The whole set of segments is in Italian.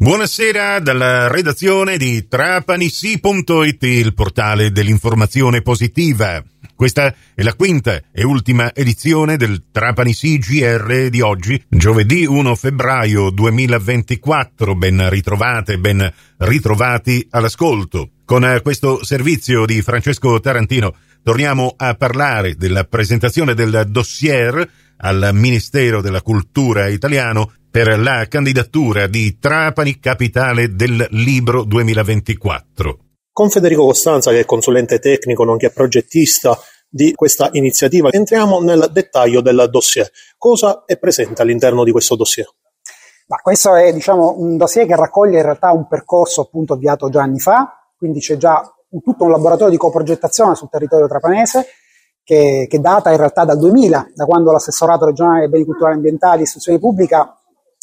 Buonasera dalla redazione di trapanissi.it, il portale dell'informazione positiva. Questa è la quinta e ultima edizione del Trapani CGR di oggi, giovedì 1 febbraio 2024. Ben ritrovate, ben ritrovati all'ascolto. Con questo servizio di Francesco Tarantino torniamo a parlare della presentazione del dossier al Ministero della Cultura italiano per la candidatura di Trapani Capitale del Libro 2024. Con Federico Costanza, che è consulente tecnico nonché progettista di questa iniziativa, entriamo nel dettaglio del dossier. Cosa è presente all'interno di questo dossier? Ma questo è diciamo, un dossier che raccoglie in realtà un percorso appunto avviato già anni fa, quindi c'è già un, tutto un laboratorio di coprogettazione sul territorio trapanese che, che data in realtà dal 2000, da quando l'assessorato regionale dei beni culturali ambientali e istruzione pubblica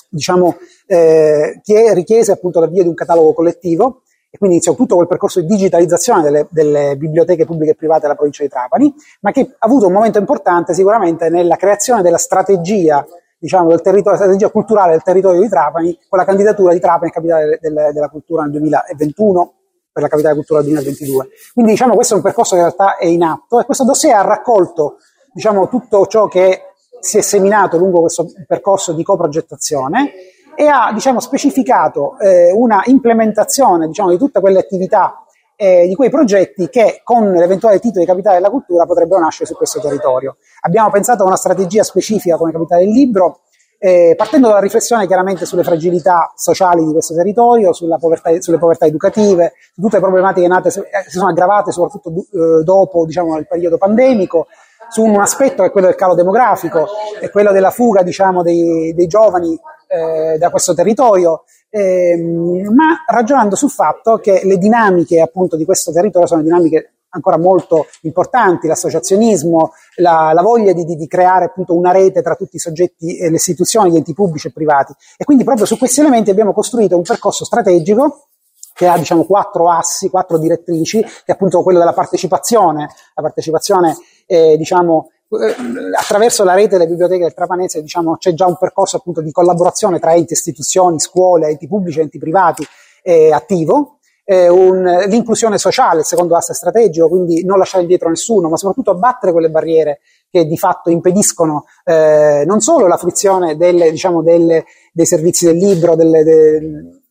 diciamo, eh, richiese appunto l'avvio di un catalogo collettivo e quindi iniziò tutto quel percorso di digitalizzazione delle, delle, biblioteche pubbliche e private della provincia di Trapani, ma che ha avuto un momento importante sicuramente nella creazione della strategia, diciamo, del territorio, strategia culturale del territorio di Trapani, con la candidatura di Trapani capitale del, del, della cultura nel 2021 per la capitale cultura del 2022. Quindi diciamo questo è un percorso che in realtà è in atto e questo dossier ha raccolto diciamo, tutto ciò che si è seminato lungo questo percorso di coprogettazione e ha diciamo, specificato eh, una implementazione diciamo, di tutte quelle attività eh, di quei progetti che con l'eventuale titolo di capitale della cultura potrebbero nascere su questo territorio. Abbiamo pensato a una strategia specifica come capitale del libro, eh, partendo dalla riflessione chiaramente sulle fragilità sociali di questo territorio, povertà, sulle povertà educative, su tutte le problematiche nate, eh, si sono aggravate soprattutto eh, dopo diciamo, il periodo pandemico, su un aspetto che è quello del calo demografico e quello della fuga diciamo, dei, dei giovani eh, da questo territorio, ehm, ma ragionando sul fatto che le dinamiche appunto di questo territorio sono dinamiche ancora molto importanti, l'associazionismo, la, la voglia di, di, di, creare appunto una rete tra tutti i soggetti, e le istituzioni, gli enti pubblici e privati. E quindi proprio su questi elementi abbiamo costruito un percorso strategico che ha diciamo quattro assi, quattro direttrici, che è appunto quello della partecipazione, la partecipazione diciamo eh, attraverso la rete delle biblioteche del Trapanese diciamo, c'è già un percorso appunto di collaborazione tra enti, istituzioni, scuole, enti pubblici enti privati eh, attivo, eh, un, l'inclusione sociale, il secondo asse strategico, quindi non lasciare indietro nessuno, ma soprattutto abbattere quelle barriere che di fatto impediscono eh, non solo la fruizione delle, diciamo, delle, dei servizi del libro, delle, de, eh,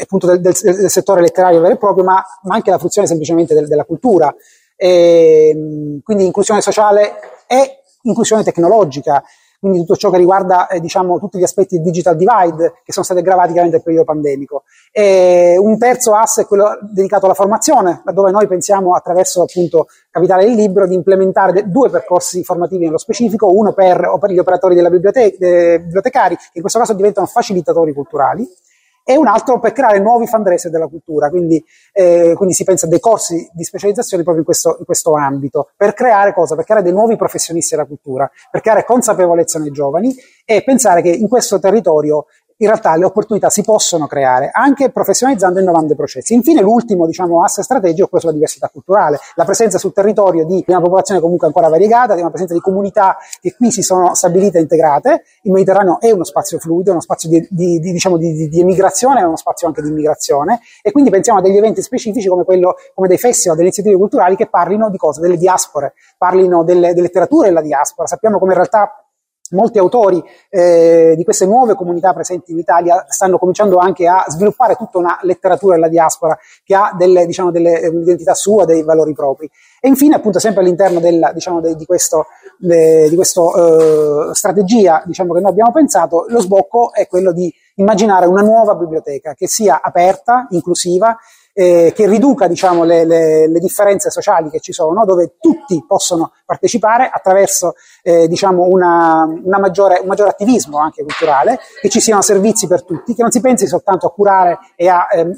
appunto del, del, del, settore letterario vero e proprio, ma, ma anche la fruizione semplicemente del, della cultura. E, quindi inclusione sociale e inclusione tecnologica, quindi tutto ciò che riguarda eh, diciamo, tutti gli aspetti del digital divide che sono stati aggravati chiaramente nel periodo pandemico. E un terzo asse è quello dedicato alla formazione, laddove noi pensiamo attraverso appunto Capitale del Libro di implementare de- due percorsi formativi nello specifico, uno per, per gli operatori della biblioteca, bibliotecari, che in questo caso diventano facilitatori culturali, e un altro per creare nuovi fundraiser della cultura, quindi, eh, quindi, si pensa a dei corsi di specializzazione proprio in questo, in questo, ambito, per creare cosa? Per creare dei nuovi professionisti della cultura, per creare consapevolezza nei giovani e pensare che in questo territorio in realtà le opportunità si possono creare anche professionalizzando e innovando i processi. Infine l'ultimo diciamo, asse strategico è quello sulla diversità culturale, la presenza sul territorio di una popolazione comunque ancora variegata, di una presenza di comunità che qui si sono stabilite e integrate. Il Mediterraneo è uno spazio fluido, uno spazio di, di, di, diciamo, di, di emigrazione, è uno spazio anche di immigrazione e quindi pensiamo a degli eventi specifici come, quello, come dei festival, delle iniziative culturali che parlino di cose, delle diaspore, parlino delle, delle letterature della diaspora. Sappiamo come in realtà molti autori eh, di queste nuove comunità presenti in Italia stanno cominciando anche a sviluppare tutta una letteratura della diaspora che ha delle, diciamo, delle, un'identità sua, dei valori propri. E infine, appunto, sempre all'interno della, diciamo, de, di questa questo, eh, strategia diciamo, che noi abbiamo pensato, lo sbocco è quello di immaginare una nuova biblioteca che sia aperta, inclusiva, eh, che riduca diciamo, le, le, le, differenze sociali che ci sono, dove tutti possono partecipare attraverso eh, diciamo una, una maggiore, un maggiore attivismo anche culturale, che ci siano servizi per tutti, che non si pensi soltanto a curare e a ehm,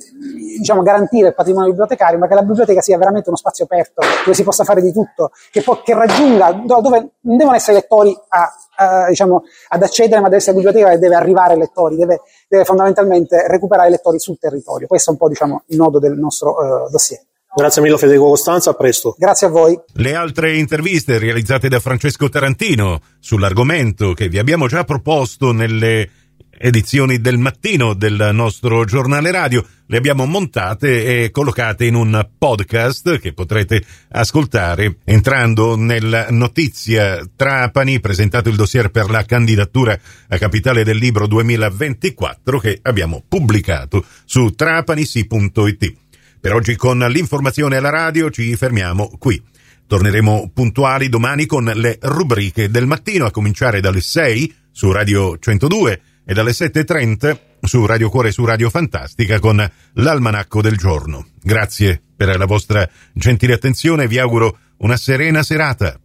diciamo, garantire il patrimonio bibliotecario, ma che la biblioteca sia veramente uno spazio aperto dove si possa fare di tutto, che, po- che raggiunga, dove non devono essere lettori a Uh, diciamo, ad accedere, ma deve essere biblioteca e deve arrivare ai lettori, deve, deve, fondamentalmente recuperare i lettori sul territorio. Questo è un po' diciamo, il nodo del nostro uh, dossier. Grazie mille Federico Costanza, a presto. Grazie a voi. Le altre interviste realizzate da Francesco Tarantino sull'argomento che vi abbiamo già proposto nelle edizioni del mattino del nostro giornale radio. Le abbiamo montate e collocate in un podcast che potrete ascoltare entrando nella notizia Trapani, presentato il dossier per la candidatura a capitale del libro 2024 che abbiamo pubblicato su trapanisi.it. Per oggi con l'informazione alla radio ci fermiamo qui. Torneremo puntuali domani con le rubriche del mattino a cominciare dalle 6 su Radio 102 e dalle 7.30 su Radio Cuore e su Radio Fantastica con l'almanacco del giorno. Grazie per la vostra gentile attenzione e vi auguro una serena serata.